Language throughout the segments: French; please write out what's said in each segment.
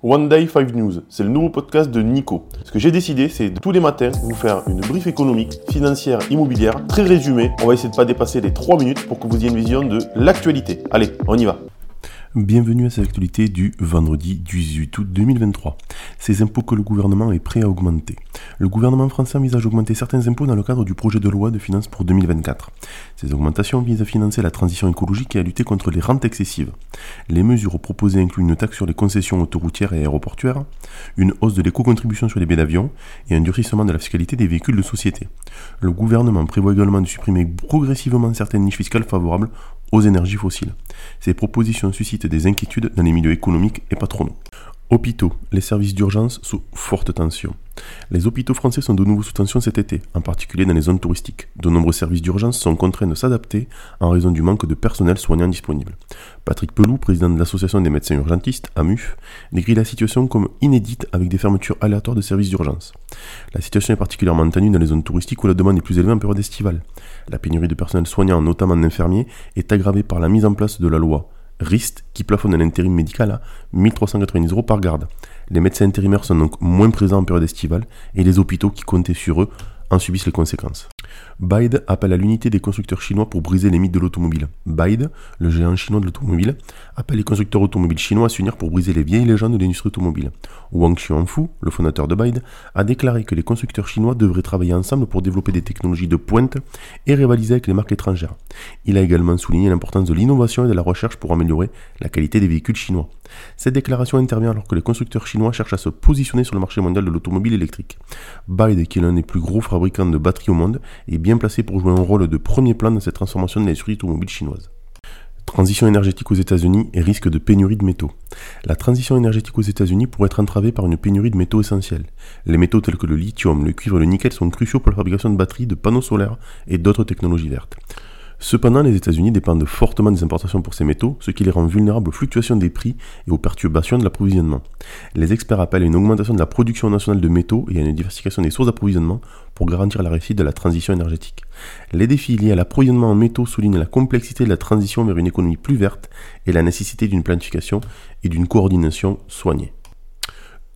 One Day 5 News, c'est le nouveau podcast de Nico. Ce que j'ai décidé, c'est tous les matins vous faire une brief économique, financière, immobilière, très résumée. On va essayer de pas dépasser les 3 minutes pour que vous ayez une vision de l'actualité. Allez, on y va. Bienvenue à cette actualité du vendredi 18 août 2023. Ces impôts que le gouvernement est prêt à augmenter. Le gouvernement français envisage d'augmenter certains impôts dans le cadre du projet de loi de finances pour 2024. Ces augmentations visent à financer la transition écologique et à lutter contre les rentes excessives. Les mesures proposées incluent une taxe sur les concessions autoroutières et aéroportuaires, une hausse de l'éco-contribution sur les billets d'avion et un durcissement de la fiscalité des véhicules de société. Le gouvernement prévoit également de supprimer progressivement certaines niches fiscales favorables aux énergies fossiles. Ces propositions suscitent des inquiétudes dans les milieux économiques et patronaux. Hôpitaux, les services d'urgence sous forte tension. Les hôpitaux français sont de nouveau sous tension cet été, en particulier dans les zones touristiques. De nombreux services d'urgence sont contraints de s'adapter en raison du manque de personnel soignant disponible. Patrick Pelou, président de l'Association des médecins urgentistes, AMUF, décrit la situation comme inédite avec des fermetures aléatoires de services d'urgence. La situation est particulièrement tendue dans les zones touristiques où la demande est plus élevée en période estivale. La pénurie de personnel soignant, notamment d'infirmiers, est aggravée par la mise en place de la loi RIST qui plafonne l'intérim médical à 1390 euros par garde. Les médecins intérimaires sont donc moins présents en période estivale et les hôpitaux qui comptaient sur eux en subissent les conséquences. Bide appelle à l'unité des constructeurs chinois pour briser les mythes de l'automobile. Bide, le géant chinois de l'automobile, appelle les constructeurs automobiles chinois à s'unir pour briser les vieilles légendes de l'industrie automobile. Wang Xuanfu, le fondateur de Bide, a déclaré que les constructeurs chinois devraient travailler ensemble pour développer des technologies de pointe et rivaliser avec les marques étrangères. Il a également souligné l'importance de l'innovation et de la recherche pour améliorer la qualité des véhicules chinois. Cette déclaration intervient alors que les constructeurs chinois cherchent à se positionner sur le marché mondial de l'automobile électrique. Bide, qui est l'un des plus gros fabricants de batteries au monde, est bien placé pour jouer un rôle de premier plan dans cette transformation de l'industrie automobile chinoise. Transition énergétique aux États-Unis et risque de pénurie de métaux. La transition énergétique aux États-Unis pourrait être entravée par une pénurie de métaux essentiels. Les métaux tels que le lithium, le cuivre et le nickel sont cruciaux pour la fabrication de batteries, de panneaux solaires et d'autres technologies vertes. Cependant, les États-Unis dépendent fortement des importations pour ces métaux, ce qui les rend vulnérables aux fluctuations des prix et aux perturbations de l'approvisionnement. Les experts appellent à une augmentation de la production nationale de métaux et à une diversification des sources d'approvisionnement pour garantir la réussite de la transition énergétique. Les défis liés à l'approvisionnement en métaux soulignent la complexité de la transition vers une économie plus verte et la nécessité d'une planification et d'une coordination soignée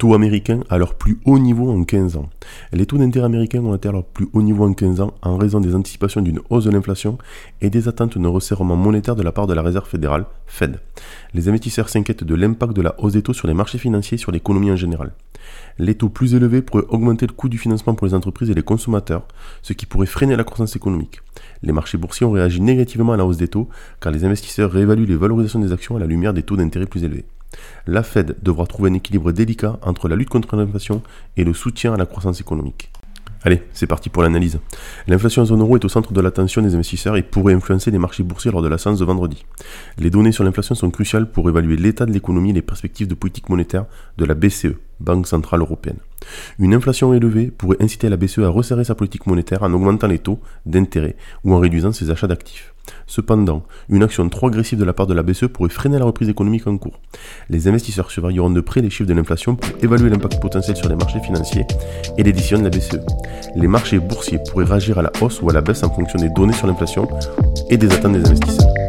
taux américains à leur plus haut niveau en 15 ans. Les taux d'intérêt américains ont atteint leur plus haut niveau en 15 ans en raison des anticipations d'une hausse de l'inflation et des attentes d'un resserrement monétaire de la part de la Réserve fédérale, Fed. Les investisseurs s'inquiètent de l'impact de la hausse des taux sur les marchés financiers et sur l'économie en général. Les taux plus élevés pourraient augmenter le coût du financement pour les entreprises et les consommateurs, ce qui pourrait freiner la croissance économique. Les marchés boursiers ont réagi négativement à la hausse des taux car les investisseurs réévaluent les valorisations des actions à la lumière des taux d'intérêt plus élevés. La Fed devra trouver un équilibre délicat entre la lutte contre l'inflation et le soutien à la croissance économique. Allez, c'est parti pour l'analyse. L'inflation en zone euro est au centre de l'attention des investisseurs et pourrait influencer les marchés boursiers lors de la séance de vendredi. Les données sur l'inflation sont cruciales pour évaluer l'état de l'économie et les perspectives de politique monétaire de la BCE, Banque Centrale Européenne. Une inflation élevée pourrait inciter la BCE à resserrer sa politique monétaire en augmentant les taux d'intérêt ou en réduisant ses achats d'actifs. Cependant, une action trop agressive de la part de la BCE pourrait freiner la reprise économique en cours. Les investisseurs surveilleront de près les chiffres de l'inflation pour évaluer l'impact potentiel sur les marchés financiers et les décisions de la BCE. Les marchés boursiers pourraient réagir à la hausse ou à la baisse en fonction des données sur l'inflation et des attentes des investisseurs.